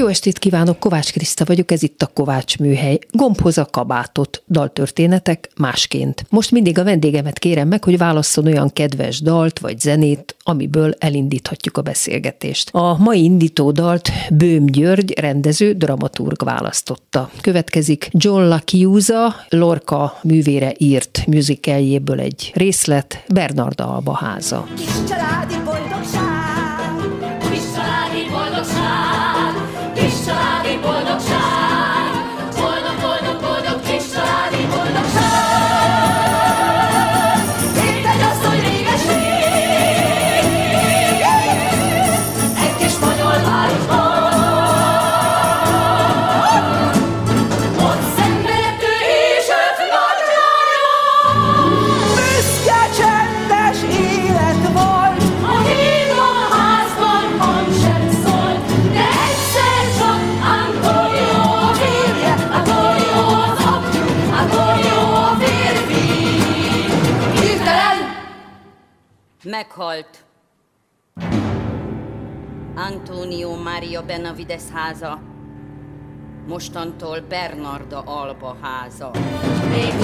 Jó estét kívánok, Kovács Kriszta vagyok, ez itt a Kovács műhely. Gombhoz a kabátot, daltörténetek másként. Most mindig a vendégemet kérem meg, hogy válasszon olyan kedves dalt vagy zenét, amiből elindíthatjuk a beszélgetést. A mai indító dalt Bőm György, rendező, dramaturg választotta. Következik John Lakiusa, Lorca művére írt musicaljéből egy részlet, Bernarda Alba háza. Kis családi boldogság, Meghalt. Antonio Maria Benavides háza, mostantól Bernarda Alba háza. Még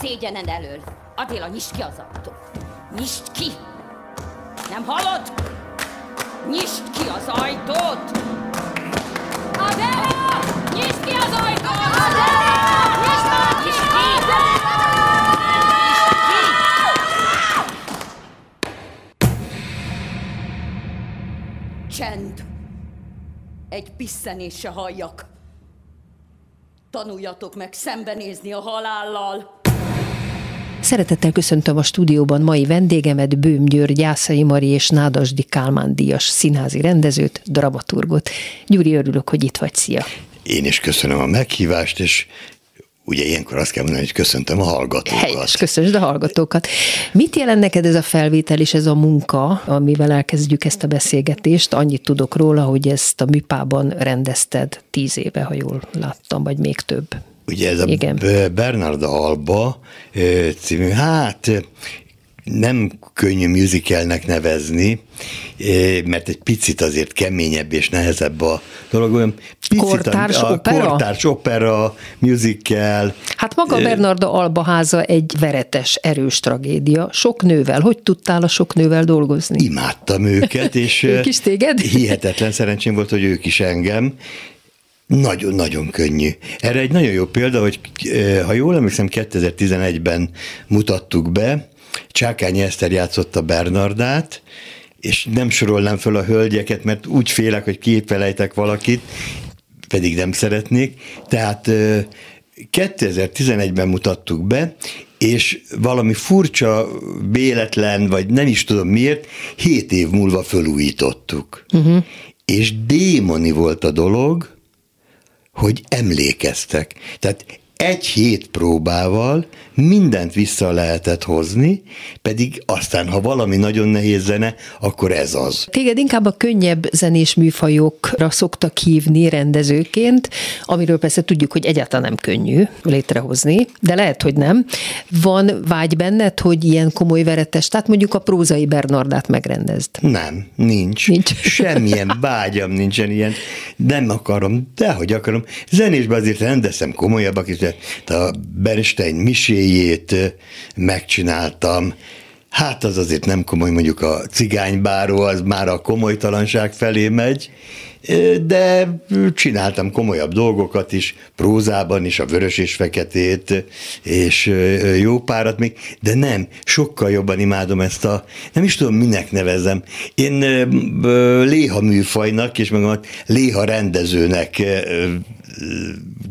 szégyened elől. Adéla, nyisd ki az ajtót. Nyisd ki! Nem hallod? Nyisd ki az ajtót! Adéla! Nyisd ki az ajtót! Adéla! Nyisd, ki! Nyisd! Csend! Egy piszenés se halljak. Tanuljatok meg szembenézni a halállal. Szeretettel köszöntöm a stúdióban mai vendégemet, Bőm György, Gyászai Mari és Nádasdi Kálmán díjas színházi rendezőt, dramaturgot. Gyuri, örülök, hogy itt vagy, szia! Én is köszönöm a meghívást, és ugye ilyenkor azt kell mondani, hogy köszöntöm a hallgatókat. Helyes, köszönöm a hallgatókat. Mit jelent neked ez a felvétel és ez a munka, amivel elkezdjük ezt a beszélgetést? Annyit tudok róla, hogy ezt a műpában rendezted tíz éve, ha jól láttam, vagy még több. Ugye ez a Igen. Bernarda Alba című, hát nem könnyű musicalnek nevezni, mert egy picit azért keményebb és nehezebb a dolog. Olyan picit kortárs a, a opera? Kortárs opera, musical. Hát maga Bernarda Alba háza egy veretes, erős tragédia. Sok nővel. Hogy tudtál a sok nővel dolgozni? Imádtam őket, és ők is téged? hihetetlen szerencsém volt, hogy ők is engem. Nagyon-nagyon könnyű. Erre egy nagyon jó példa, hogy eh, ha jól emlékszem, 2011-ben mutattuk be, Csákányi Eszter játszotta Bernardát, és nem sorolnám föl a hölgyeket, mert úgy félek, hogy képelejtek valakit, pedig nem szeretnék. Tehát 2011-ben mutattuk be, és valami furcsa, véletlen, vagy nem is tudom miért, hét év múlva fölújítottuk. Uh-huh. És démoni volt a dolog, hogy emlékeztek. Tehát egy hét próbával mindent vissza lehetett hozni, pedig aztán, ha valami nagyon nehéz zene, akkor ez az. Téged inkább a könnyebb zenés műfajokra szoktak hívni rendezőként, amiről persze tudjuk, hogy egyáltalán nem könnyű létrehozni, de lehet, hogy nem. Van vágy benned, hogy ilyen komoly veretes, tehát mondjuk a prózai Bernardát megrendezd? Nem, nincs. nincs. Semmilyen vágyam nincsen ilyen. Nem akarom, de hogy akarom. Zenésben azért rendezem komolyabbak is, a Bernstein misé zenéjét megcsináltam. Hát az azért nem komoly, mondjuk a cigánybáró, az már a komolytalanság felé megy, de csináltam komolyabb dolgokat is, prózában is, a vörös és feketét, és jó párat még, de nem, sokkal jobban imádom ezt a, nem is tudom, minek nevezem. Én léha műfajnak, és meg léha rendezőnek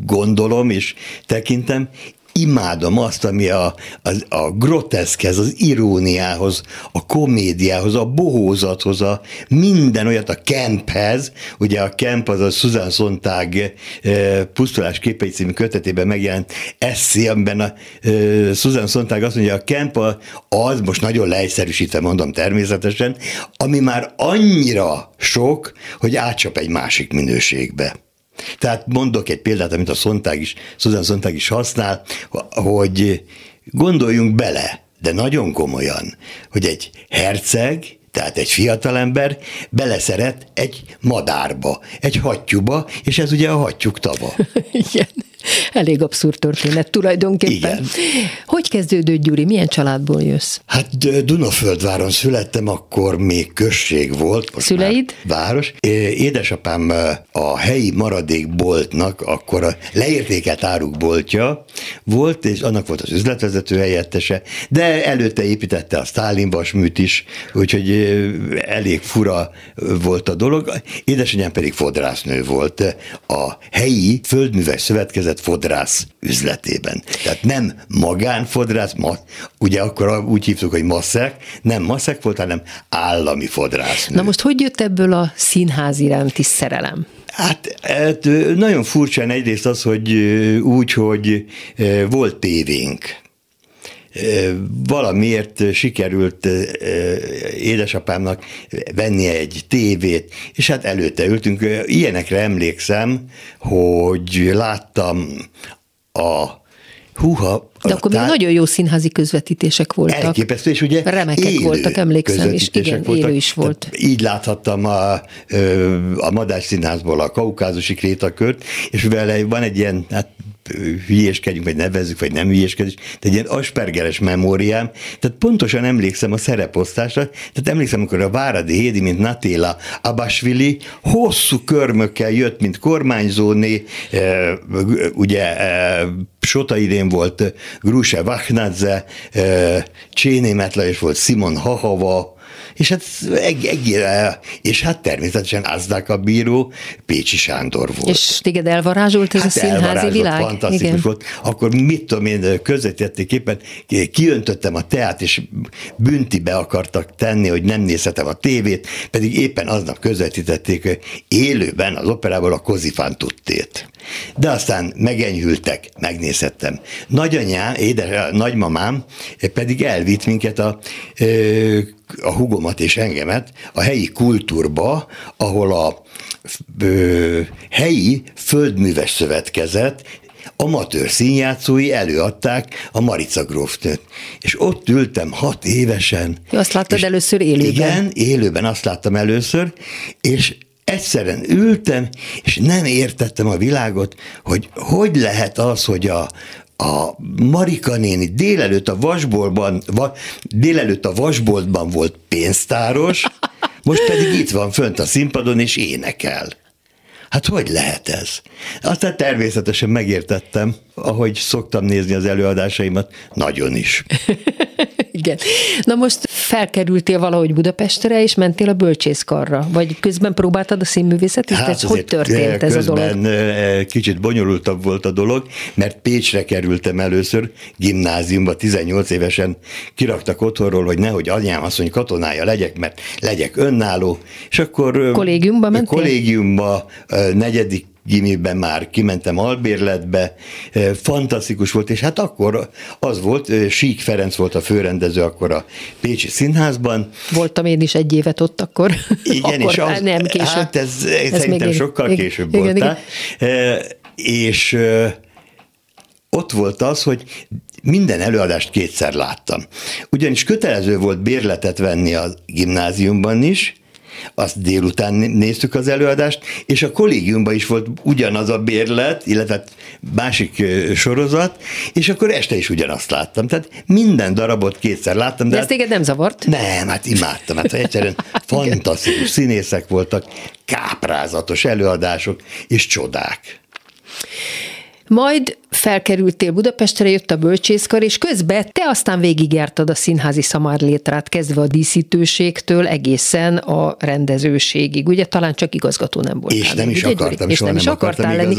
gondolom és tekintem, imádom azt, ami a, a, a groteszkhez, az iróniához, a komédiához, a bohózathoz, a minden olyat, a kemphez, ugye a kemp az a Susan Sontag e, Pusztulás képei című kötetében megjelent eszé, amiben a e, Susan Sontag azt mondja, a kemp az, most nagyon leegyszerűsítve mondom természetesen, ami már annyira sok, hogy átcsap egy másik minőségbe. Tehát mondok egy példát, amit a Szontag is, Susan Szontag is használ, hogy gondoljunk bele, de nagyon komolyan, hogy egy herceg, tehát egy fiatalember beleszeret egy madárba, egy hattyúba, és ez ugye a hattyúk tava. Igen. Elég abszurd történet tulajdonképpen. Igen. Hogy kezdődött, Gyuri? Milyen családból jössz? Hát Dunaföldváron születtem, akkor még község volt. Most Szüleid? Város. Édesapám a helyi maradékboltnak, akkor a leértékelt áruk boltja volt, és annak volt az üzletvezető helyettese, de előtte építette a Stálin vasműt is, úgyhogy elég fura volt a dolog. Édesanyám pedig fodrásznő volt. A helyi földműves szövetkezet úgynevezett fodrász üzletében. Tehát nem magánfodrász, ma, ugye akkor úgy hívtuk, hogy maszek, nem maszek volt, hanem állami fodrász. Na most hogy jött ebből a színház iránti szerelem? Hát, hát nagyon furcsán egyrészt az, hogy úgy, hogy volt tévénk, valamiért sikerült édesapámnak vennie egy tévét, és hát előtte ültünk. Ilyenekre emlékszem, hogy láttam a Húha, de akkor még nagyon jó színházi közvetítések voltak. Elképesztő, és ugye Remekek élő voltak, emlékszem, és igen, voltak. élő is volt. Tehát így láthattam a, a Madás Színházból a kaukázusi krétakört, és vele van egy ilyen, hát hülyéskedjünk, vagy nevezzük, vagy nem hülyéskedés, de egy ilyen aspergeres memóriám, tehát pontosan emlékszem a szereposztásra, tehát emlékszem, amikor a Váradi Hédi, mint Natéla Abasvili hosszú körmökkel jött, mint kormányzóné, ugye Sota idén volt Gruse Vachnadze, Cséné Metla, és volt Simon Hahava, és hát, eg, eg, és hát természetesen Azdák a bíró, Pécsi Sándor volt. És téged elvarázsolt ez hát a színházi világ? fantasztikus Igen. volt. Akkor mit tudom én, közvetették éppen, kiöntöttem a teát, és büntibe akartak tenni, hogy nem nézhetem a tévét, pedig éppen aznap közvetítették élőben az operából a Kozifán tuttét. De aztán megenyhültek, megnézhettem. Nagyanyám, édes, nagymamám pedig elvitt minket a, a hugomat és engemet a helyi kultúrba, ahol a ö, helyi földműves szövetkezet amatőr színjátszói előadták a Marica Gróftőt. És ott ültem hat évesen. Azt láttad először élőben? Igen, élőben azt láttam először, és egyszerűen ültem, és nem értettem a világot, hogy hogy lehet az, hogy a, a Marika néni délelőtt a vasboltban, va, délelőtt a vasboltban volt pénztáros, most pedig itt van fönt a színpadon és énekel. Hát hogy lehet ez? Aztán természetesen megértettem, ahogy szoktam nézni az előadásaimat, nagyon is. Igen. Na most felkerültél valahogy Budapestre, és mentél a bölcsészkarra? Vagy közben próbáltad a színművészetet? Hát hogy történt ez a dolog? kicsit bonyolultabb volt a dolog, mert Pécsre kerültem először gimnáziumba, 18 évesen kiraktak otthonról, hogy nehogy anyám asszony katonája legyek, mert legyek önálló, és akkor kollégiumba mentél? Kollégiumba, negyedik gimiben már kimentem albérletbe, fantasztikus volt, és hát akkor az volt, Sík Ferenc volt a főrendező akkor a Pécsi Színházban. Voltam én is egy évet ott akkor. Igen, akkor, és az, nem később. Hát ez, ez szerintem még sokkal igen, később igen, voltál. Igen. És ott volt az, hogy minden előadást kétszer láttam. Ugyanis kötelező volt bérletet venni a gimnáziumban is, azt délután néztük az előadást, és a kollégiumban is volt ugyanaz a bérlet, illetve másik sorozat, és akkor este is ugyanazt láttam. Tehát minden darabot kétszer láttam. De, de ez hát, téged nem zavart? Nem, hát imádtam. Hát egyszerűen fantasztikus színészek voltak, káprázatos előadások és csodák. Majd felkerültél Budapestre, jött a bölcsészkar, és közben te aztán végigjártad a színházi szamárlétrát, kezdve a díszítőségtől egészen a rendezőségig. Ugye talán csak igazgató nem voltál. És nem is ugye, akartam, és nem, nem is akartál lenni.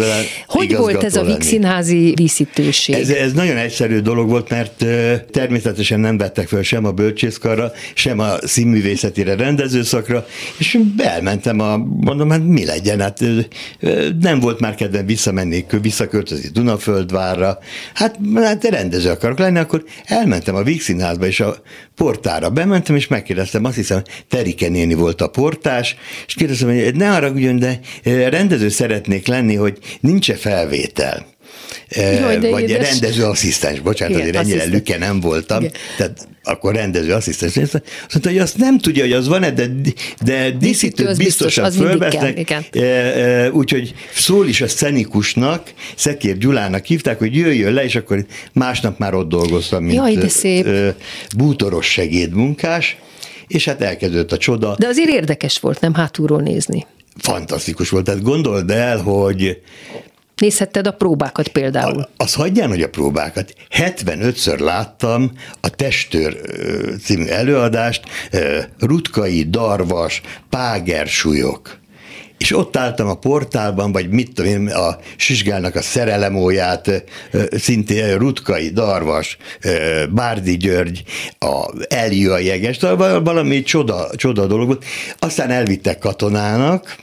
Hogy volt ez a Víg színházi díszítőség? Ez, ez nagyon egyszerű dolog volt, mert természetesen nem vettek fel sem a bölcsészkarra, sem a színművészetére rendezőszakra, és elmentem a, mondom, hát mi legyen, hát nem volt már kedvem visszamenni, visszaköltözni Dunaföld, Földvárra, hát, hát rendező akarok lenni, akkor elmentem a Víg Színházba, és a portára bementem, és megkérdeztem, azt hiszem, Terike néni volt a portás, és kérdeztem, hogy ne haragudjon, de eh, rendező szeretnék lenni, hogy nincs-e felvétel. Jaj, vagy édes. rendező asszisztens, bocsánat, Igen, azért ennyire lüke nem voltam, Igen. tehát akkor rendező asszisztens. Azt mondta, hogy azt nem tudja, hogy az van-e, de, de díszítőt biztosan biztos, fölvesznek, úgyhogy szól is a szenikusnak, Szekér Gyulának hívták, hogy jöjjön le, és akkor másnap már ott dolgoztam, mint Jaj, de szép. bútoros segédmunkás, és hát elkezdődött a csoda. De azért érdekes volt, nem hátulról nézni. Fantasztikus volt, tehát gondold el, hogy Nézhetted a próbákat például? A, azt hagyján, hogy a próbákat. 75-ször láttam a Testőr című előadást, Rutkai, Darvas, Págersúlyok és ott álltam a portálban, vagy mit tudom én, a Sisgálnak a szerelemóját, szintén Rutkai, Darvas, Bárdi György, a Eljő a jeges, valami csoda, csoda dolog volt. Aztán elvittek katonának,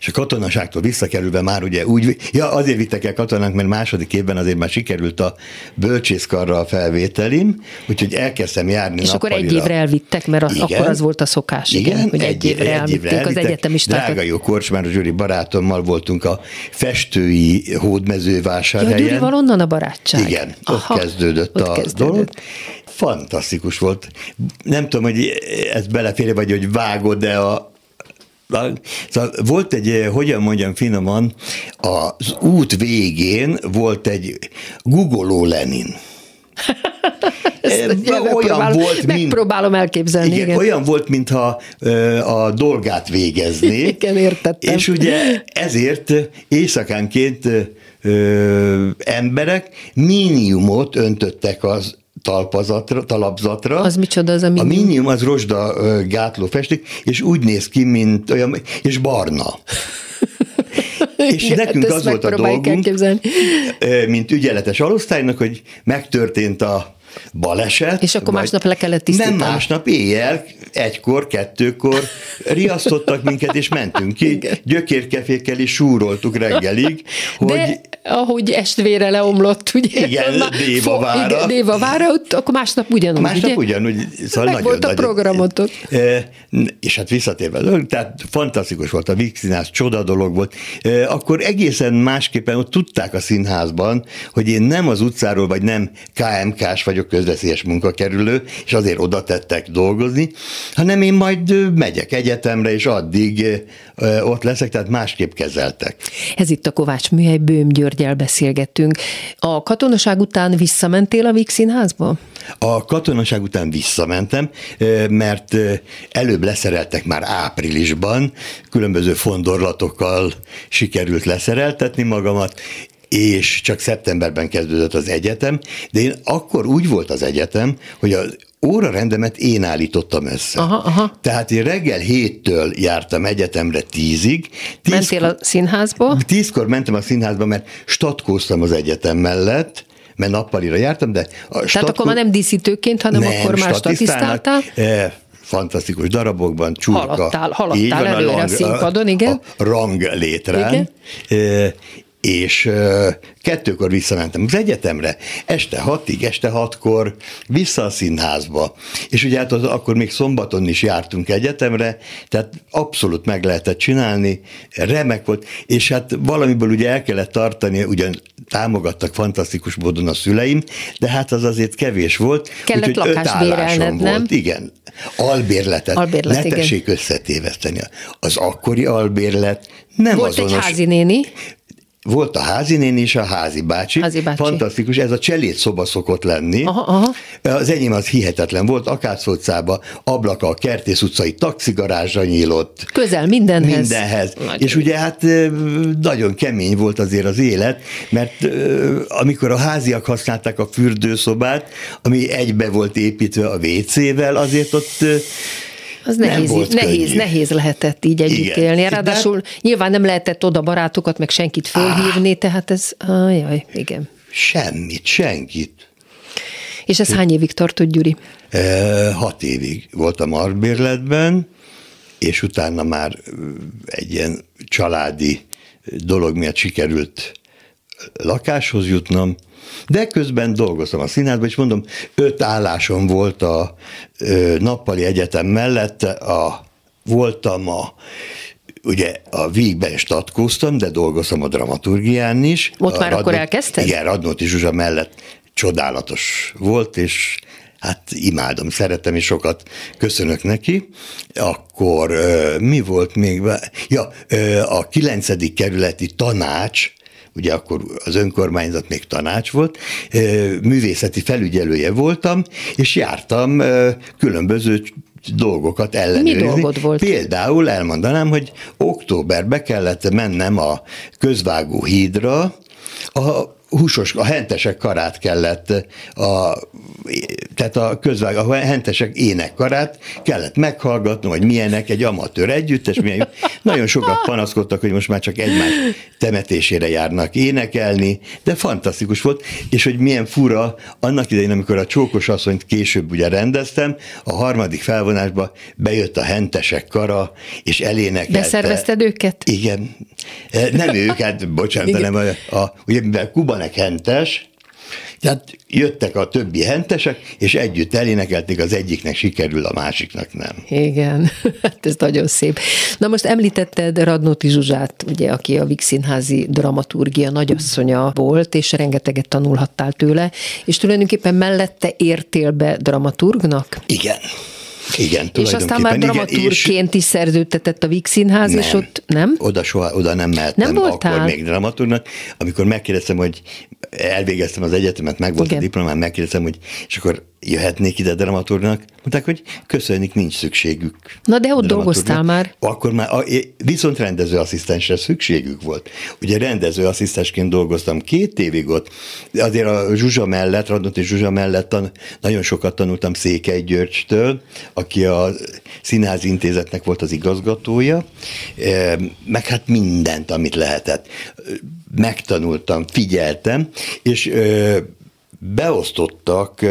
és a katonaságtól visszakerülve már ugye úgy, ja azért vittek el katonák, mert második évben azért már sikerült a bölcsészkarra a felvételim, úgyhogy elkezdtem járni És nappalira. akkor egy évre elvittek, mert igen, akkor az volt a szokás, igen, igen hogy egy, egy évre, egy évre elvitték az egyetemisták. Drága jó Korcsmár Zsuri barátommal voltunk a festői hódmezővásárhelyen. Ja, Gyurival onnan a barátság. Igen, Aha, ott kezdődött ott a kezdődött. dolog fantasztikus volt. Nem tudom, hogy ez belefér, vagy hogy vágod, de a, Szóval volt egy, eh, hogyan mondjam finoman, az út végén volt egy googoló Lenin. Ezt eh, olyan volt, mint, megpróbálom elképzelni. Igen, igen. Olyan volt, mintha eh, a dolgát végezné. Igen, értettem. És ugye ezért éjszakánként ö, emberek míniumot öntöttek az talpazatra, talapzatra. Az micsoda az a minium? A minium az rozsda gátló festék, és úgy néz ki, mint olyan, és barna. és Igen, nekünk az volt a dolgunk, mint ügyeletes alosztálynak, hogy megtörtént a baleset. És akkor másnap le kellett tisztítani. Nem másnap éjjel, egykor, kettőkor riasztottak minket, és mentünk ki. Gyökérkefékkel is súroltuk reggelig, hogy... De ahogy estvére leomlott, ugye? Igen, Dévavára. Igen, Dévavára, ott, akkor másnap ugyanúgy, Másnap ugye? ugyanúgy. Szóval Meg nagyon, volt a nagyon, programotok. E, és hát visszatérve, tehát fantasztikus volt a Színház, csoda dolog volt. E, akkor egészen másképpen ott tudták a színházban, hogy én nem az utcáról, vagy nem KMK-s vagyok közveszélyes munkakerülő, és azért oda tettek dolgozni, hanem én majd megyek egyetemre, és addig ott leszek, tehát másképp kezeltek. Ez itt a Kovács Műhely, Bőm Györgyel beszélgettünk. A katonaság után visszamentél a Víg Színházba? A katonaság után visszamentem, mert előbb leszereltek már áprilisban, különböző fondorlatokkal sikerült leszereltetni magamat, és csak szeptemberben kezdődött az egyetem, de én akkor úgy volt az egyetem, hogy az óra rendemet én állítottam össze. Aha, aha. Tehát én reggel héttől jártam egyetemre tízig. Tíz Mentél a színházba? Tízkor mentem a színházba, mert statkóztam az egyetem mellett, mert nappalira jártam, de... A Tehát statkó... akkor már nem díszítőként, hanem nem, akkor már statisztáltál? Eh, fantasztikus darabokban, csurka. Haladtál, haladtál előre a, a színpadon, igen. A rang létrán. Igen. És kettőkor visszamentem az egyetemre, este hatig, este hatkor vissza a színházba, és ugye hát az, akkor még szombaton is jártunk egyetemre, tehát abszolút meg lehetett csinálni, remek volt, és hát valamiből ugye el kellett tartani, ugyan támogattak fantasztikus módon a szüleim, de hát az azért kevés volt. Kellett lakásbérelned, nem? Volt, igen. Albérletet. Albérlet, ne tessék összetéveszteni. Az akkori albérlet nem Volt azonos. egy házi néni. Volt a házi és a házi bácsi. házi bácsi. Fantasztikus, ez a cselét szoba szokott lenni. Aha, aha. Az enyém az hihetetlen volt, Akács utcába, ablaka a Kertész utcai taxigarázsra nyílott. Közel mindenhez. Mindenhez. Nagyon. És ugye hát nagyon kemény volt azért az élet, mert amikor a háziak használták a fürdőszobát, ami egybe volt építve a WC-vel, azért ott az nehéz, nem volt nehéz, könnyű. nehéz lehetett így együtt Igen. élni. Ráadásul De... nyilván nem lehetett oda barátokat, meg senkit fölhívni, ah. tehát ez, jaj, igen. Semmit, senkit. És ez hány évig tartott, Gyuri? E, hat évig voltam arbérletben, és utána már egy ilyen családi dolog miatt sikerült lakáshoz jutnom, de közben dolgoztam a színházban, és mondom, öt állásom volt a nappali egyetem mellett, a, voltam a ugye a Vígben statkóztam, de dolgoztam a dramaturgián is. Ott már Radnó, akkor elkezdted? Igen, Radnóti Zsuzsa mellett csodálatos volt, és hát imádom, szeretem, és sokat köszönök neki. Akkor mi volt még? Ja, a kilencedik kerületi tanács, ugye akkor az önkormányzat még tanács volt, művészeti felügyelője voltam, és jártam különböző dolgokat ellenőrizni. Mi dolgod volt? Például elmondanám, hogy októberbe kellett mennem a közvágó hídra, a húsos, a hentesek karát kellett, a, tehát a közvág, a hentesek énekkarát kellett meghallgatni, hogy milyenek egy amatőr együttes, milyen Nagyon sokat panaszkodtak, hogy most már csak egymás temetésére járnak énekelni, de fantasztikus volt, és hogy milyen fura, annak idején, amikor a csókos asszonyt később ugye rendeztem, a harmadik felvonásba bejött a hentesek kara, és elénekelte. Beszervezted őket? Igen. Nem őket, bocsánat, hanem a, a, ugye mivel Kuba Janek hentes, tehát jöttek a többi hentesek, és együtt elénekelték, az egyiknek sikerül, a másiknak nem. Igen, hát ez nagyon szép. Na most említetted Radnóti Zsuzsát, ugye, aki a Vixinházi dramaturgia nagyasszonya volt, és rengeteget tanulhattál tőle, és tulajdonképpen mellette értél be dramaturgnak? Igen. Igen, És aztán már dramaturgként is szerződtetett a Víg Színház, nem, és ott nem? Oda soha, oda nem mehettem, nem voltál? akkor még dramaturgnak. Amikor megkérdeztem, hogy elvégeztem az egyetemet, meg volt Igen. a diplomám, megkérdeztem, hogy és akkor jöhetnék ide dramaturgnak? Mondták, hogy köszönjük, nincs szükségük. Na de ott dolgoztál már. Akkor már, viszont rendezőasszisztensre szükségük volt. Ugye rendezőasszisztensként dolgoztam két évig ott, azért a Zsuzsa mellett, Radnóti Zsuzsa mellett tan, nagyon sokat tanultam Székely Györgytől, aki a Színházi Intézetnek volt az igazgatója, meg hát mindent, amit lehetett. Megtanultam, figyeltem, és beosztottak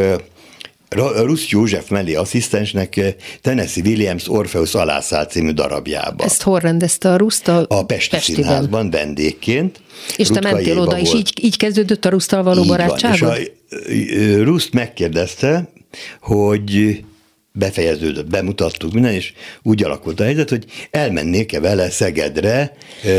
Rusz József mellé asszisztensnek eh, Tennessee Williams Orpheus alászál című darabjába. Ezt hol rendezte a Ruszt? A, a Pesti Pestiben. Színházban vendégként. És te mentél oda, volt. és így, így kezdődött a Rusztal való így barátságod? Van, és a Ruszt megkérdezte, hogy befejeződött, bemutattuk minden, és úgy alakult a helyzet, hogy elmennék-e vele Szegedre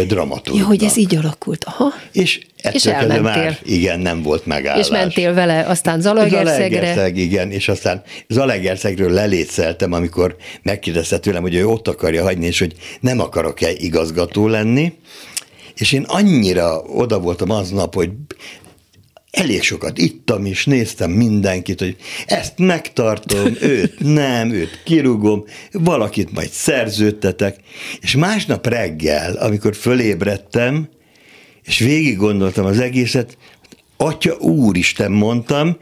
dramaturgnak. Ja, hogy ez így alakult, aha. És és elmentél. Már, igen, nem volt megállás. És mentél vele, aztán Zalaegerszegre. Zalaegerszeg, igen, és aztán Zalaegerszegről lelétszeltem, amikor megkérdezte tőlem, hogy ő ott akarja hagyni, és hogy nem akarok-e igazgató lenni. És én annyira oda voltam aznap, hogy elég sokat ittam is, néztem mindenkit, hogy ezt megtartom, őt nem, őt kirúgom, valakit majd szerződtetek, és másnap reggel, amikor fölébredtem, és végig gondoltam az egészet, Atya Úristen mondtam,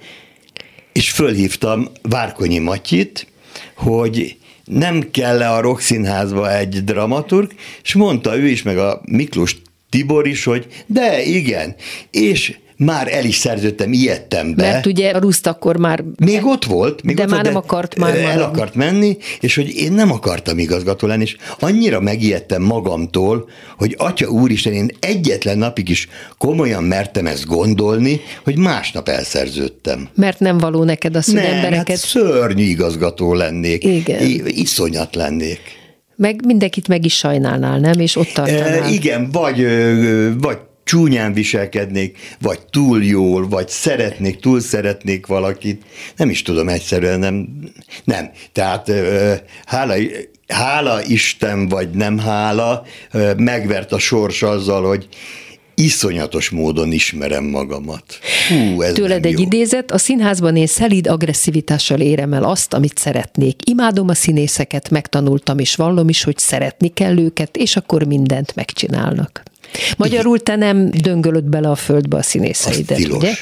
és fölhívtam Várkonyi Matyit, hogy nem kell -e a Rokszínházba egy dramaturg, és mondta ő is, meg a Miklós Tibor is, hogy de igen, és már el is szerződtem, ijedtem be. Mert ugye a Ruszt akkor már... Még ott volt. Még de ott már volt, nem akart már El maradni. akart menni, és hogy én nem akartam igazgató lenni, és annyira megijedtem magamtól, hogy atya úristen, én egyetlen napig is komolyan mertem ezt gondolni, hogy másnap elszerződtem. Mert nem való neked az, hogy Nem, embereket... hát szörnyű igazgató lennék. Igen. I- iszonyat lennék. Meg mindenkit meg is sajnálnál, nem? És ott tartanál. E, igen, vagy, vagy csúnyán viselkednék, vagy túl jól, vagy szeretnék, túl szeretnék valakit. Nem is tudom, egyszerűen nem. Nem. Tehát hála, hála Isten, vagy nem hála, megvert a sors azzal, hogy iszonyatos módon ismerem magamat. Hú, ez Tőled egy jó. idézet, a színházban én szelíd agresszivitással érem el azt, amit szeretnék. Imádom a színészeket, megtanultam és vallom is, hogy szeretni kell őket, és akkor mindent megcsinálnak. Magyarul te nem döngölöd bele a földbe a Az színészeidet, tilos. ugye?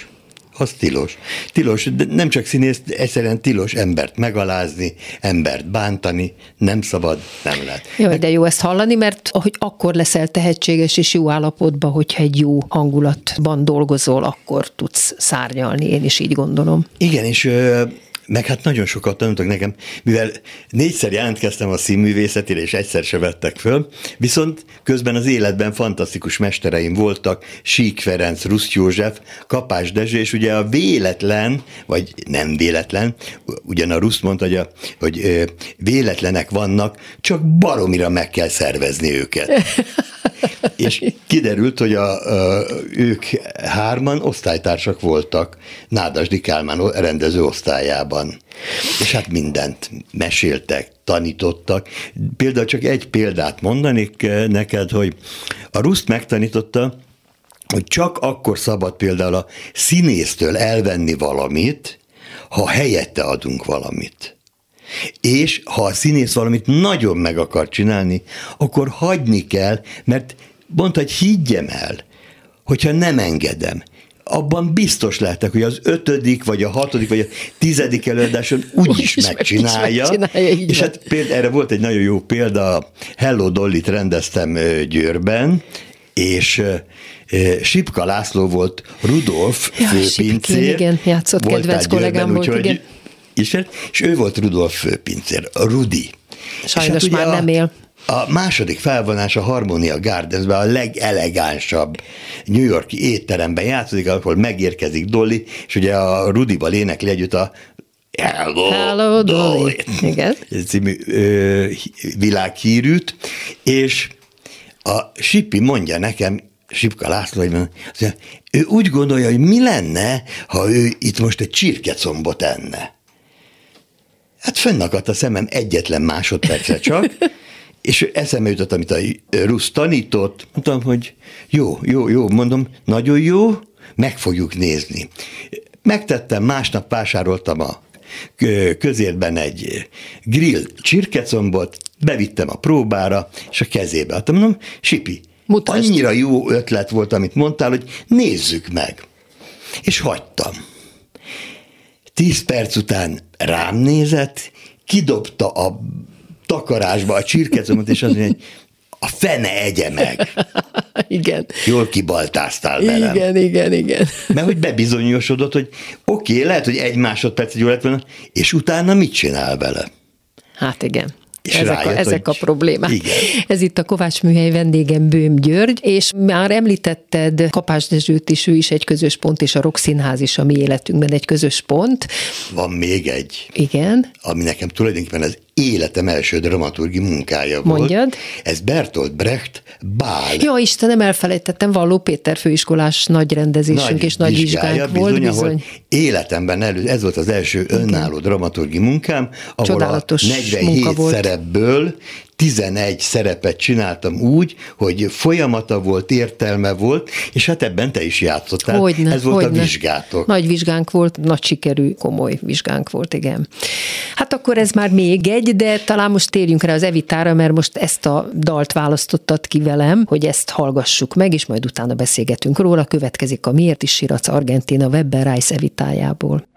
Az tilos. Tilos, de nem csak színész, egyszerűen tilos embert megalázni, embert bántani, nem szabad, nem lehet. Jaj, de jó ezt hallani, mert hogy akkor leszel tehetséges és jó állapotban, hogyha egy jó hangulatban dolgozol, akkor tudsz szárnyalni, én is így gondolom. Igen, és ö, meg hát nagyon sokat tanultak nekem, mivel négyszer jelentkeztem a színművészetére, és egyszer se vettek föl, viszont közben az életben fantasztikus mestereim voltak, Sík Ferenc, Rusz József, Kapás Dezső, és ugye a véletlen, vagy nem véletlen, ugyan a Rusz mondta, hogy, a, hogy véletlenek vannak, csak baromira meg kell szervezni őket. És kiderült, hogy a, a, ők hárman osztálytársak voltak Nádasdi Kálmán rendező osztályában. És hát mindent meséltek, tanítottak. Például csak egy példát mondanék eh, neked, hogy a Ruszt megtanította, hogy csak akkor szabad például a színésztől elvenni valamit, ha helyette adunk valamit. És ha a színész valamit nagyon meg akar csinálni, akkor hagyni kell, mert mondta, hogy higgyem el, hogyha nem engedem, abban biztos lehetek, hogy az ötödik, vagy a hatodik, vagy a tizedik előadáson úgyis meg- megcsinálja. is megcsinálja, és van. hát például erre volt egy nagyon jó példa, Hello Dolly-t rendeztem Győrben, és Sipka László volt Rudolf Ja, főpincér. Sipkén, igen, játszott, Voltál kedvenc kollégám Győrben, volt, úgyhogy igen. Ismert, és ő volt Rudolf főpincér, Rudi. Sajnos És ugye már nem él. A második felvonás a Harmonia Gardensben a legelegánsabb New Yorki étteremben játszik, ahol megérkezik Dolly, és ugye a Rudival énekli együtt a Hello, Hello, Dolly. Igen. című ö, világhírűt, és a Sipi mondja nekem, Sipka László, hogy mondja, ő úgy gondolja, hogy mi lenne, ha ő itt most egy csirkecombot enne. Hát fönnakadt a szemem egyetlen másodpercre csak, és eszembe jutott, amit a Rusz tanított, mondtam, hogy jó, jó, jó, mondom, nagyon jó, meg fogjuk nézni. Megtettem, másnap vásároltam a kö- közértben egy grill csirkecombot, bevittem a próbára, és a kezébe adtam. Mondom, Sipi, Mutasd. annyira jó ötlet volt, amit mondtál, hogy nézzük meg. És hagytam. Tíz perc után rám nézett, kidobta a takarásba a csirkecomot, és azt mondja, hogy a fene egye meg. Igen. Jól kibaltáztál velem. Igen, igen, igen. Mert hogy bebizonyosodott, hogy oké, okay, lehet, hogy egy másodperc jó lett volna, és utána mit csinál vele? Hát igen. És ezek, rájött, a, ezek hogy- a problémák. Igen. Ez itt a Kovács műhely vendégem Bőm György, és már említetted Kapás Dezsőt is, ő is egy közös pont, és a Rock Színház is a mi életünkben egy közös pont. Van még egy, Igen. ami nekem tulajdonképpen az életem első dramaturgi munkája volt. Mondjad. Ez Bertolt Brecht Bál. Ja, Istenem, elfelejtettem, Valló Péter főiskolás nagy rendezésünk és nagy vizsgánk volt, ahol bizony. Életemben elő, ez volt az első önálló dramaturgi munkám, ahol Csodálatos a 47 munka volt. szerepből 11 szerepet csináltam úgy, hogy folyamata volt, értelme volt, és hát ebben te is játszottál. Hogyne, Ez volt hogyne. a vizsgátok. Nagy vizsgánk volt, nagy sikerű, komoly vizsgánk volt, igen. Hát akkor ez már még egy, de talán most térjünk rá az Evitára, mert most ezt a dalt választottad ki velem, hogy ezt hallgassuk meg, és majd utána beszélgetünk róla. Következik a Miért is síratsz Argentina Webber Rice Evitájából.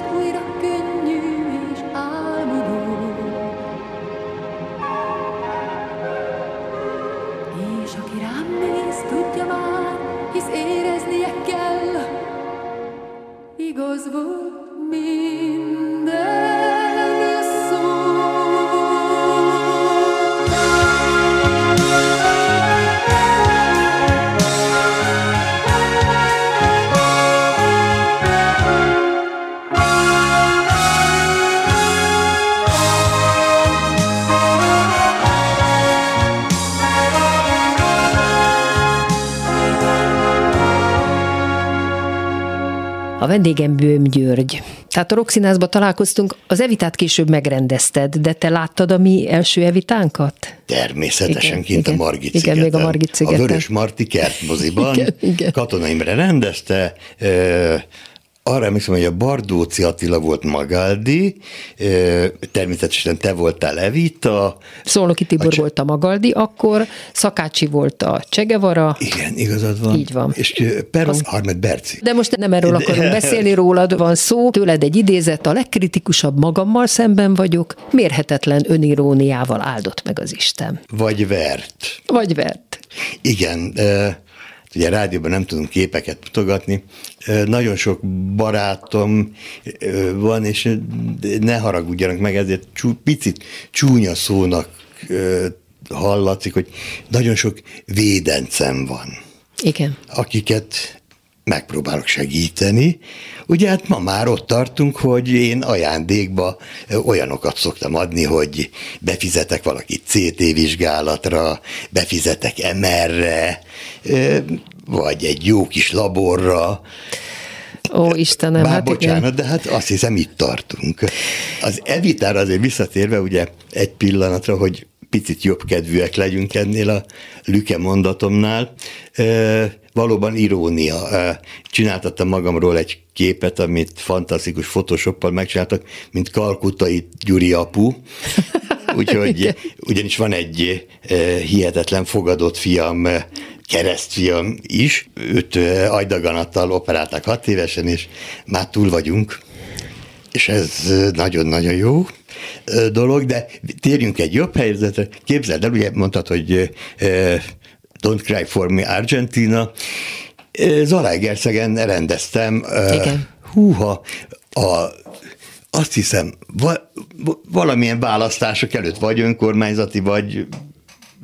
we don't vendégem Bőm György. Tehát a Roxinázba találkoztunk, az Evitát később megrendezted, de te láttad a mi első Evitánkat? Természetesen igen, kint igen, a Margit Igen, szigeten. még a Margit szigeten. A Vörös Marti kertmoziban. igen, igen. Katona Imre rendezte, arra emlékszem, hogy a Bardóci Attila volt Magaldi, természetesen te voltál Evita. Szolnoki Tibor a volt a Magaldi akkor, Szakácsi volt a Csegevara. Igen, igazad van. Így van. És Peron Az... Harmet Berci. De most nem erről akarunk beszélni, rólad van szó, tőled egy idézet, a legkritikusabb magammal szemben vagyok, mérhetetlen öniróniával áldott meg az Isten. Vagy vert. Vagy vert. Igen, ugye rádióban nem tudunk képeket mutogatni, nagyon sok barátom van, és ne haragudjanak meg, ezért csú, picit csúnya szónak hallatszik, hogy nagyon sok védencem van. Igen. Akiket megpróbálok segíteni. Ugye hát ma már ott tartunk, hogy én ajándékba olyanokat szoktam adni, hogy befizetek valaki CT vizsgálatra, befizetek MR-re, vagy egy jó kis laborra. Ó, Istenem, Bár hát bocsánat, igen. de hát azt hiszem itt tartunk. Az evitára azért visszatérve ugye egy pillanatra, hogy picit jobb kedvűek legyünk ennél a lüke mondatomnál. E, valóban irónia. E, csináltattam magamról egy képet, amit fantasztikus photoshoppal megcsináltak, mint Kalkutai Gyuri apu. Úgyhogy ugyanis van egy e, hihetetlen fogadott fiam, keresztfiam is. Őt ajdaganattal operálták hat évesen, és már túl vagyunk. És ez nagyon-nagyon jó dolog, de térjünk egy jobb helyzetre. Képzeld el, ugye mondtad, hogy Don't Cry For Me Argentina. Zalaegerszegen rendeztem. Igen. Húha, a azt hiszem, va, valamilyen választások előtt, vagy önkormányzati, vagy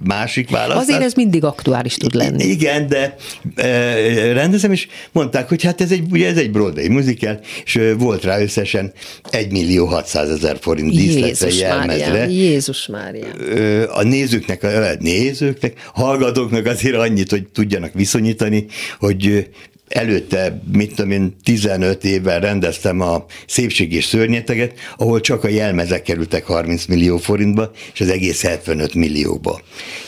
másik választás. Azért ez mindig aktuális tud lenni. Igen, de e, rendezem, és mondták, hogy hát ez egy, ugye ez egy Broadway musical, és e, volt rá összesen 1 millió 600 ezer forint díszletre, jelmezre. Jézus Mária. E, a nézőknek, a nézőknek, hallgatóknak azért annyit, hogy tudjanak viszonyítani, hogy előtte, mit tudom én, 15 évvel rendeztem a Szépség és Szörnyeteget, ahol csak a jelmezek kerültek 30 millió forintba, és az egész 75 millióba.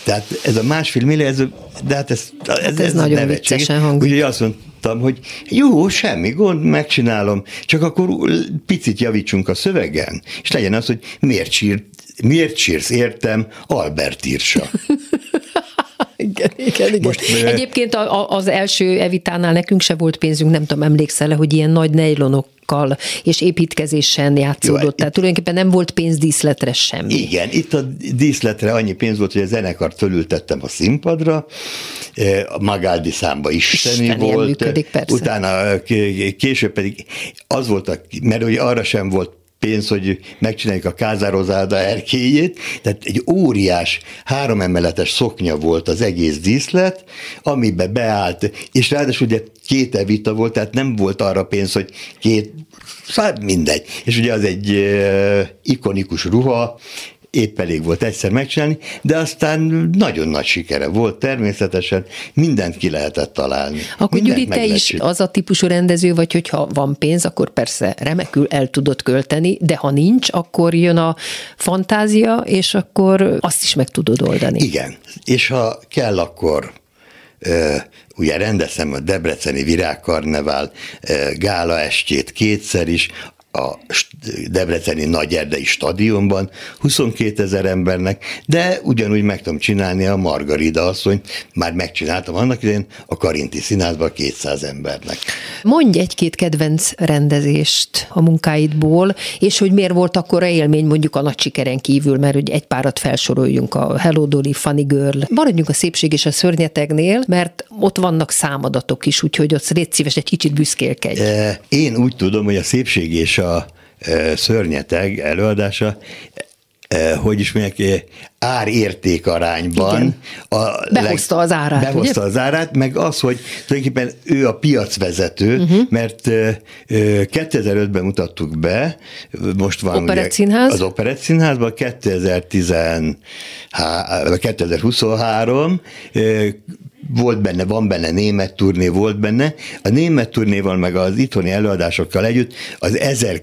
Tehát ez a másfél millió, ez, de hát ez, ez, ez, ez nagyon viccesen hangzik. Úgyhogy azt mondtam, hogy jó, semmi gond, megcsinálom, csak akkor picit javítsunk a szövegen, és legyen az, hogy miért, sír, miért sírsz értem Albert írsa. Igen, igen, igen. Most, Egyébként a, a, az első Evitánál nekünk se volt pénzünk, nem tudom, emlékszel hogy ilyen nagy nejlonok és építkezésen játszódott. Jó, Tehát tulajdonképpen nem volt pénz díszletre semmi. Igen, itt a díszletre annyi pénz volt, hogy a zenekart fölültettem a színpadra, a Magaldi számba isteni Isten, volt. Működik, persze. Utána később pedig az volt, a, mert hogy arra sem volt pénz, hogy megcsináljuk a Kázározáda erkélyét, tehát egy óriás háromemeletes szoknya volt az egész díszlet, amibe beállt, és ráadásul ugye két evita volt, tehát nem volt arra pénz, hogy két, szóval mindegy. És ugye az egy ikonikus ruha, épp elég volt egyszer megcsinálni, de aztán nagyon nagy sikere volt természetesen, mindent ki lehetett találni. Akkor Gyuri, te is az a típusú rendező vagy, hogyha van pénz, akkor persze remekül el tudod költeni, de ha nincs, akkor jön a fantázia, és akkor azt is meg tudod oldani. Igen, és ha kell, akkor ugye rendezem a Debreceni Virágkarnevál gála estjét kétszer is, a Debreceni Nagyerdei stadionban 22 ezer embernek, de ugyanúgy meg tudom csinálni a Margarida asszony, már megcsináltam annak idején a Karinti Színházban 200 embernek. Mondj egy-két kedvenc rendezést a munkáidból, és hogy miért volt akkor a élmény mondjuk a nagy sikeren kívül, mert hogy egy párat felsoroljunk a Hello Dolly, Funny Girl. Maradjunk a szépség és a szörnyetegnél, mert ott vannak számadatok is, úgyhogy ott légy szíves, egy kicsit büszkélkedj. Én úgy tudom, hogy a szépség és a a szörnyeteg előadása hogy is mondják, ár-érték arányban. Igen. A behozta az árát. Behozta ugye? az árát, meg az, hogy tulajdonképpen ő a piacvezető, uh-huh. mert 2005-ben mutattuk be, most van Operett Színház. az Operett Színházban, 2010, 2023 volt benne, van benne német turné, volt benne. A német turnéval, meg az itthoni előadásokkal együtt az 1000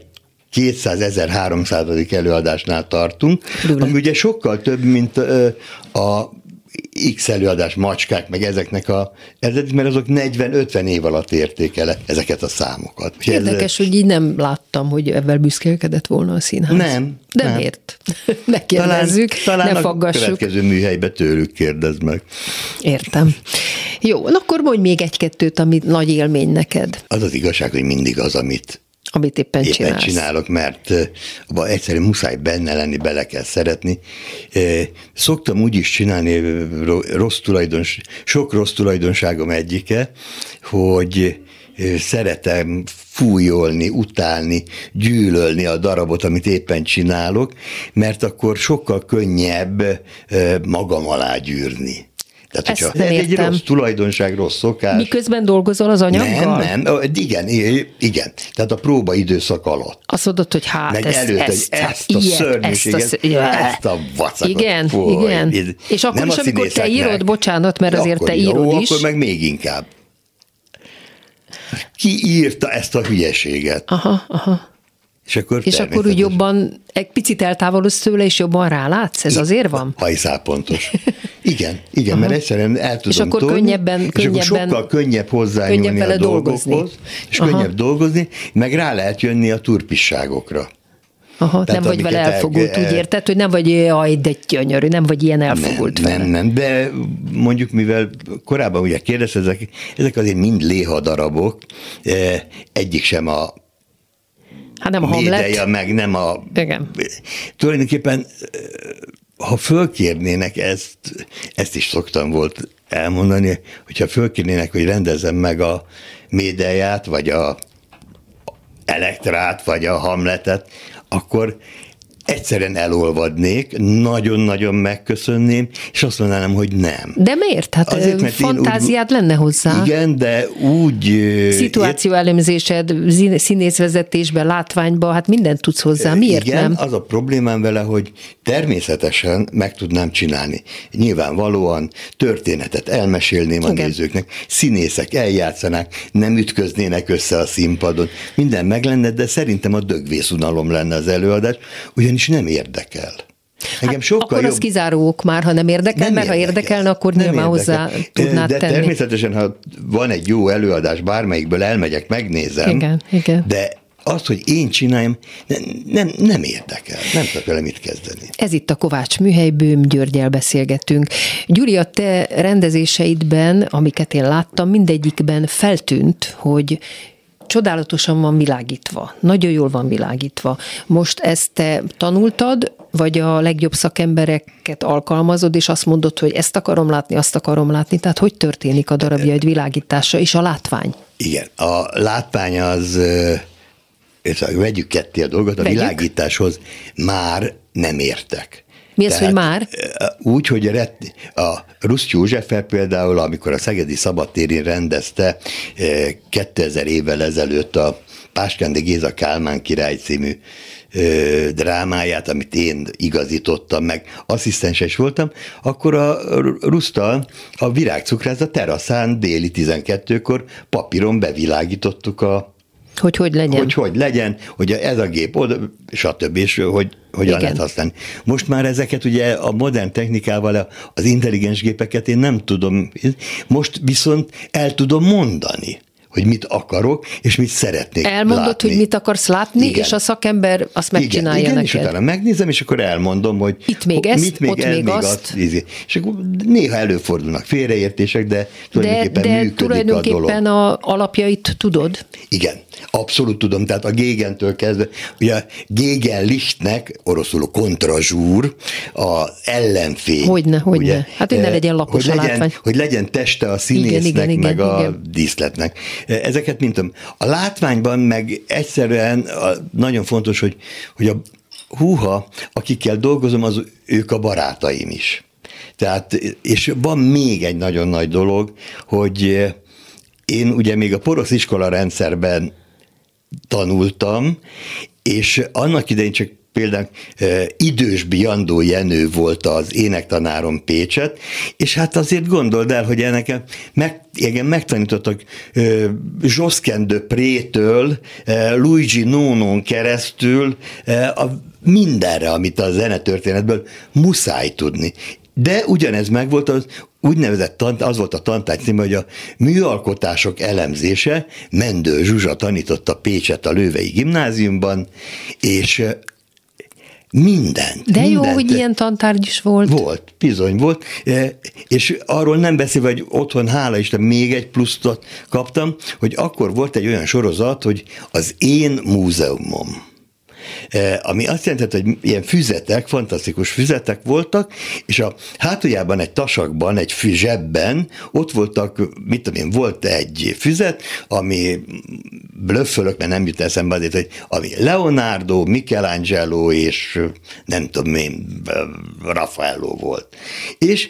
200-1300. előadásnál tartunk, Rüle. ami ugye sokkal több, mint a X előadás macskák, meg ezeknek a, ez, mert azok 40-50 év alatt érték el ezeket a számokat. Érdekes, ez, hogy így nem láttam, hogy ebben büszkélkedett volna a színház. Nem. De nem. miért? ne kérdezzük, talán, talán ne faggassuk. a következő műhelybe tőlük kérdezd meg. Értem. Jó, akkor mondj még egy-kettőt, ami nagy élmény neked. Az az igazság, hogy mindig az, amit amit éppen, éppen csinálsz. csinálok, mert abban egyszerűen muszáj benne lenni, bele kell szeretni. Szoktam úgy is csinálni, rossz tulajdons, sok rossz tulajdonságom egyike, hogy szeretem fújolni, utálni, gyűlölni a darabot, amit éppen csinálok, mert akkor sokkal könnyebb magam alá gyűrni. Tehát, Ezt hogyha nem ez egy rossz tulajdonság, rossz szokás. Miközben dolgozol az anyaggal? Nem, nem, igen, igen. Tehát a próba időszak alatt. Azt mondod, hogy hát Meg ezt, előtt, ezt, hogy ezt a ilyet, szörnyűséget, ezt a, ezt a vacakot. Igen, Fúj, igen. ez És akkor is, amikor te írod, bocsánat, mert azért akkor te jó, írod is. akkor meg még inkább. Ki írta ezt a hülyeséget? Aha, aha. És akkor, És akkor úgy jobban, egy picit eltávolodsz tőle, és jobban rálátsz? Ez azért van? Hajszál pontos. Igen, igen, mert egyszerűen el tudom És akkor tolni, könnyebben- és könnyebben- akkor sokkal könnyebb hozzányúlni könnyebb a dolgozni. dolgokhoz, és Aha. könnyebb dolgozni, meg rá lehet jönni a turpisságokra. Aha, Tehát nem vagy vele amiket el- elfogult, úgy érted, hogy nem vagy, jaj, de gyönyörű, nem vagy ilyen elfogult nem, vele. nem, nem, de mondjuk, mivel korábban ugye kérdezte, ezek, ezek azért mind léha darabok, eh, egyik sem a Hát nem a Hamlet. meg nem a... Igen. Tulajdonképpen, eh, ha fölkérnének ezt, ezt is szoktam volt elmondani, hogyha fölkérnének, hogy rendezzem meg a médeját, vagy a elektrát, vagy a hamletet, akkor egyszerűen elolvadnék, nagyon-nagyon megköszönném, és azt mondanám, hogy nem. De miért? Hát Azért, mert én úgy- fantáziád lenne hozzá. Igen, de úgy... Szituáció elemzésed, zín- színészvezetésben, látványban, hát mindent tudsz hozzá. Miért Igen, nem? az a problémám vele, hogy természetesen meg tudnám csinálni. Nyilvánvalóan történetet elmesélném a Igen. nézőknek, színészek eljátszanák, nem ütköznének össze a színpadon, minden meg lenne, de szerintem a dögvészunalom lenne az előadás, ugyanis nem érdekel. Engem Hát sokkal akkor jobb... az kizáró ok már, ha nem érdekel, mert ha érdekelne, akkor Nem nyilván érdekel. hozzá tudnád De tenni. természetesen, ha van egy jó előadás, bármelyikből elmegyek, megnézem. Igen, igen. De azt, hogy én csináljam, nem, nem, nem érdekel. Nem tudok vele mit kezdeni. Ez itt a Kovács Műhely, Bőm Györgyel beszélgetünk. Gyuri, a te rendezéseidben, amiket én láttam, mindegyikben feltűnt, hogy csodálatosan van világítva, nagyon jól van világítva. Most ezt te tanultad, vagy a legjobb szakembereket alkalmazod, és azt mondod, hogy ezt akarom látni, azt akarom látni, tehát hogy történik a darabjaid világítása és a látvány? Igen, a látvány az, és vegyük ketté a dolgot, a Vegyük. világításhoz már nem értek. Mi az, hogy már? ö, Úgy, hogy a Rusz Józseffel például, amikor a Szegedi Szabadtérén rendezte ö, 2000 évvel ezelőtt a Páskándi Géza Kálmán király című ö, drámáját, amit én igazítottam meg, asszisztense is voltam, akkor a Rusztal a virágcukrászat teraszán déli 12-kor papíron bevilágítottuk a Hogy hogy legyen? hogy hogy legyen, hogy ez a gép oda, stb. és hogy hogyan Igen. lehet használni. Most már ezeket ugye a modern technikával, az intelligens gépeket én nem tudom, most viszont el tudom mondani, hogy mit akarok, és mit szeretnék Elmondod, látni. hogy mit akarsz látni, Igen. és a szakember azt megcsinálja igen, igen, neked. és utána megnézem, és akkor elmondom, hogy Itt még ezt, mit még ott el, még még azt. ízi. És akkor néha előfordulnak félreértések, de De, tulajdonképpen de működik a dolog. tulajdonképpen a alapjait tudod? Igen, abszolút tudom, tehát a Gégentől kezdve, ugye a Gégen Lichtnek, oroszul a kontrazsúr, az ellenfény. Hogyne, hogyne. ugye, Hát, hogy ne eh, legyen lapos hogy a legyen, látvány. Hogy legyen teste a színésznek, igen, igen, meg a igen. díszletnek. Eh, Ezeket mint tudom. A látványban meg egyszerűen a, nagyon fontos, hogy, hogy a húha, akikkel dolgozom, az ők a barátaim is. Tehát, és van még egy nagyon nagy dolog, hogy eh, én ugye még a porosz iskola rendszerben tanultam, és annak idején csak például idősbi Jandó Jenő volt az énektanárom Pécset, és hát azért gondold el, hogy ennek meg, igen, megtanítottak e, Josquin Prétől, Luigi Nonon keresztül a mindenre, amit a zenetörténetből muszáj tudni. De ugyanez megvolt az úgynevezett, tant, az volt a tantárgy címe, hogy a műalkotások elemzése, Mendő Zsuzsa tanította Pécset a Lővei gimnáziumban, és mindent. De mindent. jó, hogy ilyen tantárgy is volt. Volt, bizony volt, és arról nem beszélve, hogy otthon, hála Isten, még egy pluszt kaptam, hogy akkor volt egy olyan sorozat, hogy az én múzeumom ami azt jelentett, hogy ilyen füzetek, fantasztikus füzetek voltak, és a hátuljában egy tasakban, egy zsebben ott voltak, mit tudom én, volt egy füzet, ami blöffölök, mert nem jut eszembe azért, hogy ami Leonardo, Michelangelo és nem tudom én, Raffaello volt. És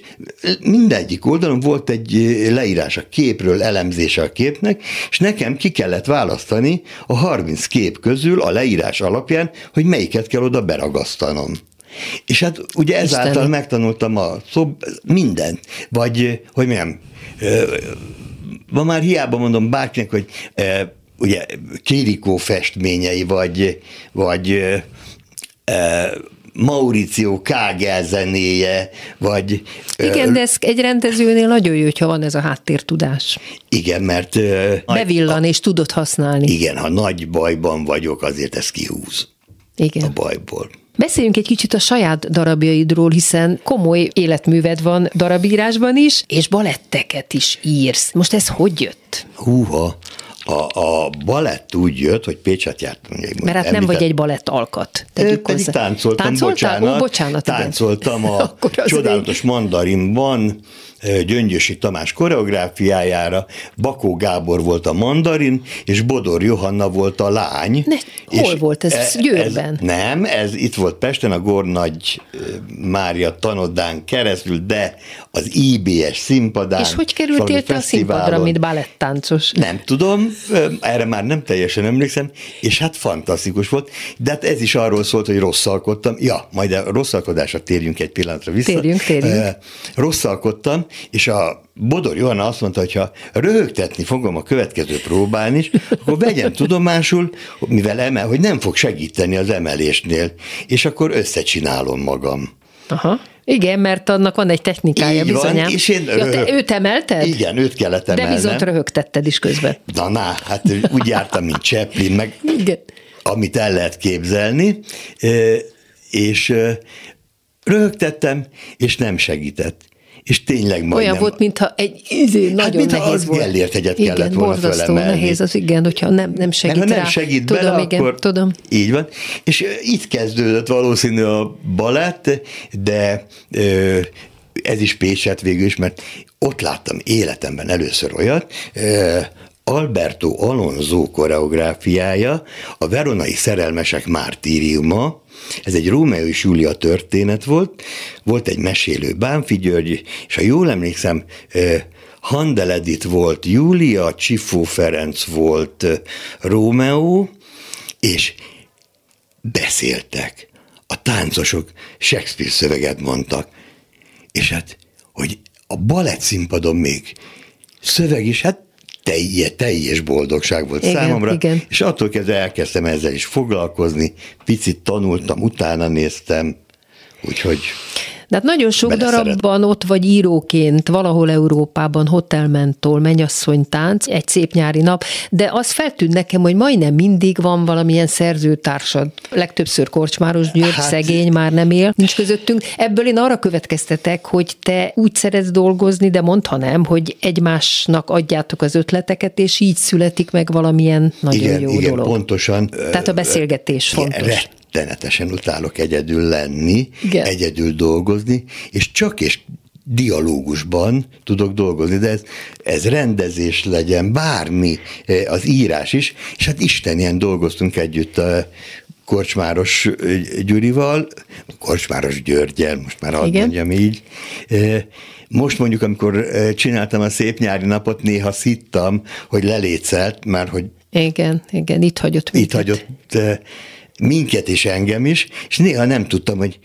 mindegyik oldalon volt egy leírás a képről, elemzése a képnek, és nekem ki kellett választani a 30 kép közül a leírás alapján, hogy melyiket kell oda beragasztanom. És hát ugye ezáltal Istenem. megtanultam a szob, mindent, vagy hogy mondjam, ma már hiába mondom bárkinek, hogy ugye Kirikó festményei, vagy, vagy Mauricio Kágel zenéje, vagy... Igen, ö, de ez egy rendezőnél nagyon jó, hogyha van ez a háttértudás. Igen, mert... Bevillan, a, és tudod használni. Igen, ha nagy bajban vagyok, azért ez kihúz. Igen. A bajból. Beszéljünk egy kicsit a saját darabjaidról, hiszen komoly életműved van darabírásban is, és baletteket is írsz. Most ez hogy jött? Húha, a, a balett úgy jött, hogy Pécset jártam. Mert hát nem vagy egy balett alkat. Pedig hozzá. táncoltam, Táncoltál? bocsánat. Ó, bocsánat táncoltam igen. a csodálatos mandarinban, Gyöngyösi Tamás koreográfiájára, Bakó Gábor volt a mandarin, és Bodor Johanna volt a lány. Ne, hol és volt ez? ez? Győrben? Ez, nem, ez itt volt Pesten, a Gornagy Mária tanodán keresztül, de az IBS színpadán. És hogy kerültél te a színpadra, mint balettáncos? Nem tudom, erre már nem teljesen emlékszem, és hát fantasztikus volt, de hát ez is arról szólt, hogy rosszalkodtam. Ja, majd a rosszalkodásra térjünk egy pillanatra vissza. Térjünk, térjünk. Rosszalkodtam, és a Bodor Johanna azt mondta, hogy ha röhögtetni fogom a következő próbán is, akkor vegyem tudomásul, mivel emel, hogy nem fog segíteni az emelésnél, és akkor összecsinálom magam. Aha. Igen, mert annak van egy technikája Így bizonyám. Van, és én ja, te őt emelted? Igen, őt kellett emelnem. De viszont röhögtetted is közben. Na, na, hát úgy jártam, mint Chaplin, meg Igen. amit el lehet képzelni, és röhögtettem, és nem segített és tényleg majdnem... Olyan volt, mintha egy izé, nagyon hát, mintha nehéz az volt. Gellért hegyet igen, kellett volna borzasztó nehéz az, igen, hogyha nem, nem segít ha nem segít tudom, bele, igen, akkor tudom. így van. És itt kezdődött valószínű a balett, de ö, ez is Pécset végül is, mert ott láttam életemben először olyat, Alberto Alonso koreográfiája, a Veronai Szerelmesek Mártíriuma, ez egy Rómeó és Júlia történet volt, volt egy mesélő Bánfi György, és ha jól emlékszem, Handel Edith volt Júlia, Csifó Ferenc volt Rómeó, és beszéltek. A táncosok Shakespeare szöveget mondtak. És hát, hogy a balett színpadon még szöveg is, hát teljes, teljes boldogság volt igen, számomra, igen. és attól kezdve elkezdtem ezzel is foglalkozni, picit tanultam, utána néztem, úgyhogy... De hát nagyon sok darabban ott vagy íróként, valahol Európában, hotelmentól, mennyasszony tánc, egy szép nyári nap, de az feltűnt nekem, hogy majdnem mindig van valamilyen szerzőtársad. Legtöbbször Korcsmáros György, hát, szegény, már nem él, nincs közöttünk. Ebből én arra következtetek, hogy te úgy szeretsz dolgozni, de mondta nem, hogy egymásnak adjátok az ötleteket, és így születik meg valamilyen nagyon igen, jó igen, dolog. pontosan. Tehát a beszélgetés fontos rettenetesen utálok egyedül lenni, Igen. egyedül dolgozni, és csak és dialógusban tudok dolgozni, de ez, ez rendezés legyen, bármi, eh, az írás is, és hát Isten ilyen dolgoztunk együtt a Korcsmáros eh, Gyurival, Korcsmáros Györgyel, most már hadd mondjam így. Eh, most mondjuk, amikor csináltam a szép nyári napot, néha szittam, hogy lelécelt, már hogy igen, igen, itt hagyott minket. Itt hagyott minket és engem is, és néha nem tudtam, hogy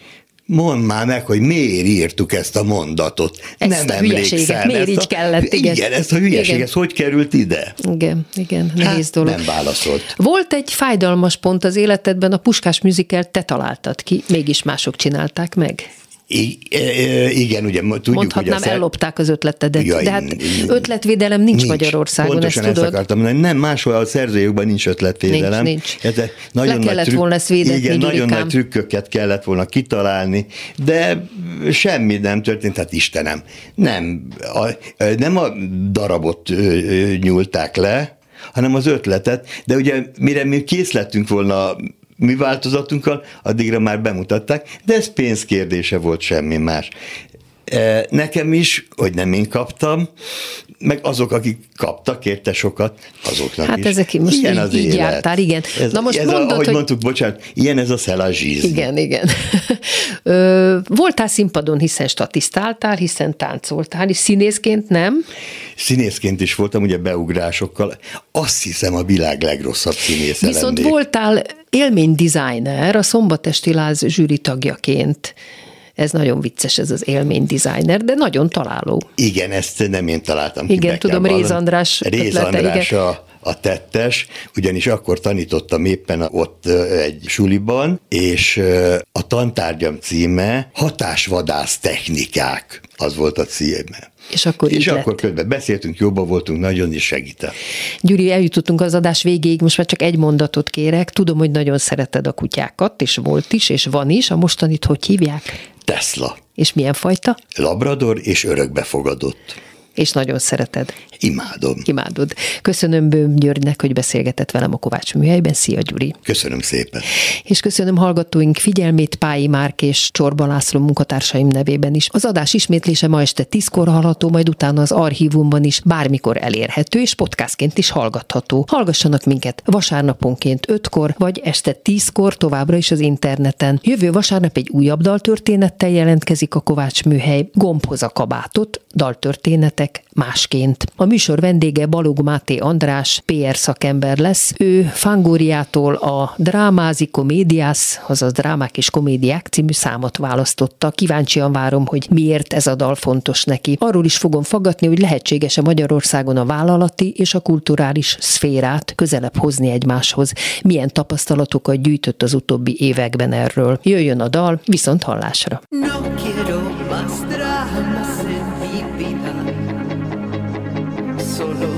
mondd már meg, hogy miért írtuk ezt a mondatot. Ezt nem a emlékszem. Miért így a, kellett, igen. Igen, ezt a hülyeség, igen. ez hogy került ide? Igen, igen, nehéz hát, dolog. Nem válaszolt. Volt egy fájdalmas pont az életedben, a Puskás műzikert te találtad ki, mégis mások csinálták meg. I, igen, ugye tudjuk, Mondhatnám, hogy ellopták az ötletedet, ja, de hát ötletvédelem nincs, nincs. Magyarországon, Pontosan ezt, ezt akartam mondani, nem, máshol a szerzőjogban nincs ötletvédelem. Nincs, nincs. Ez nagyon Le kellett trükk, volna ezt védetni, Igen, nagyon nagy trükköket kellett volna kitalálni, de semmi nem történt, hát Istenem, nem, a, nem a darabot nyúlták le, hanem az ötletet, de ugye mire mi kész lettünk volna mi változatunkkal, addigra már bemutatták, de ez pénzkérdése volt semmi más. E, nekem is, hogy nem én kaptam, meg azok, akik kaptak érte sokat, azoknak hát is. Hát ezek most ilyen az így élet. jártál, igen. Ez, Na most ez mondod, a, ahogy hogy... mondtuk, bocsánat, ilyen ez a szelazsíz. Igen, igen. voltál színpadon, hiszen statisztáltál, hiszen táncoltál, és színészként nem? Színészként is voltam, ugye beugrásokkal. Azt hiszem a világ legrosszabb színésze Viszont lennék. voltál élménydesigner, a Szombatesti Láz zsűri tagjaként. Ez nagyon vicces, ez az élmény designer, de nagyon találó. Igen, ezt nem én találtam ki. Igen, tudom, Réz András Réz András igen. a, a tettes, ugyanis akkor tanítottam éppen ott egy suliban, és a tantárgyam címe hatásvadász technikák, az volt a címe. És akkor És akkor közben beszéltünk, jobban voltunk, nagyon is segített. Gyuri, eljutottunk az adás végéig, most már csak egy mondatot kérek. Tudom, hogy nagyon szereted a kutyákat, és volt is, és van is. A mostanit hogy hívják? Tesla. És milyen fajta? Labrador és örökbefogadott és nagyon szereted. Imádom. Imádod. Köszönöm Bőm Györgynek, hogy beszélgetett velem a Kovács műhelyben. Szia, Gyuri. Köszönöm szépen. És köszönöm hallgatóink figyelmét Pályi Márk és Csorba László munkatársaim nevében is. Az adás ismétlése ma este tízkor hallható, majd utána az archívumban is bármikor elérhető, és podcastként is hallgatható. Hallgassanak minket vasárnaponként ötkor, vagy este tízkor továbbra is az interneten. Jövő vasárnap egy újabb daltörténettel jelentkezik a Kovács műhely. Gombhoz a kabátot, daltörténetek másként. A műsor vendége Balog Máté András, PR szakember lesz. Ő Fangóriától a Drámázi Komédiász, azaz Drámák és Komédiák című számot választotta. Kíváncsian várom, hogy miért ez a dal fontos neki. Arról is fogom fogadni, hogy lehetséges-e Magyarországon a vállalati és a kulturális szférát közelebb hozni egymáshoz. Milyen tapasztalatokat gyűjtött az utóbbi években erről. Jöjjön a dal, viszont hallásra. No quiero más dramas solo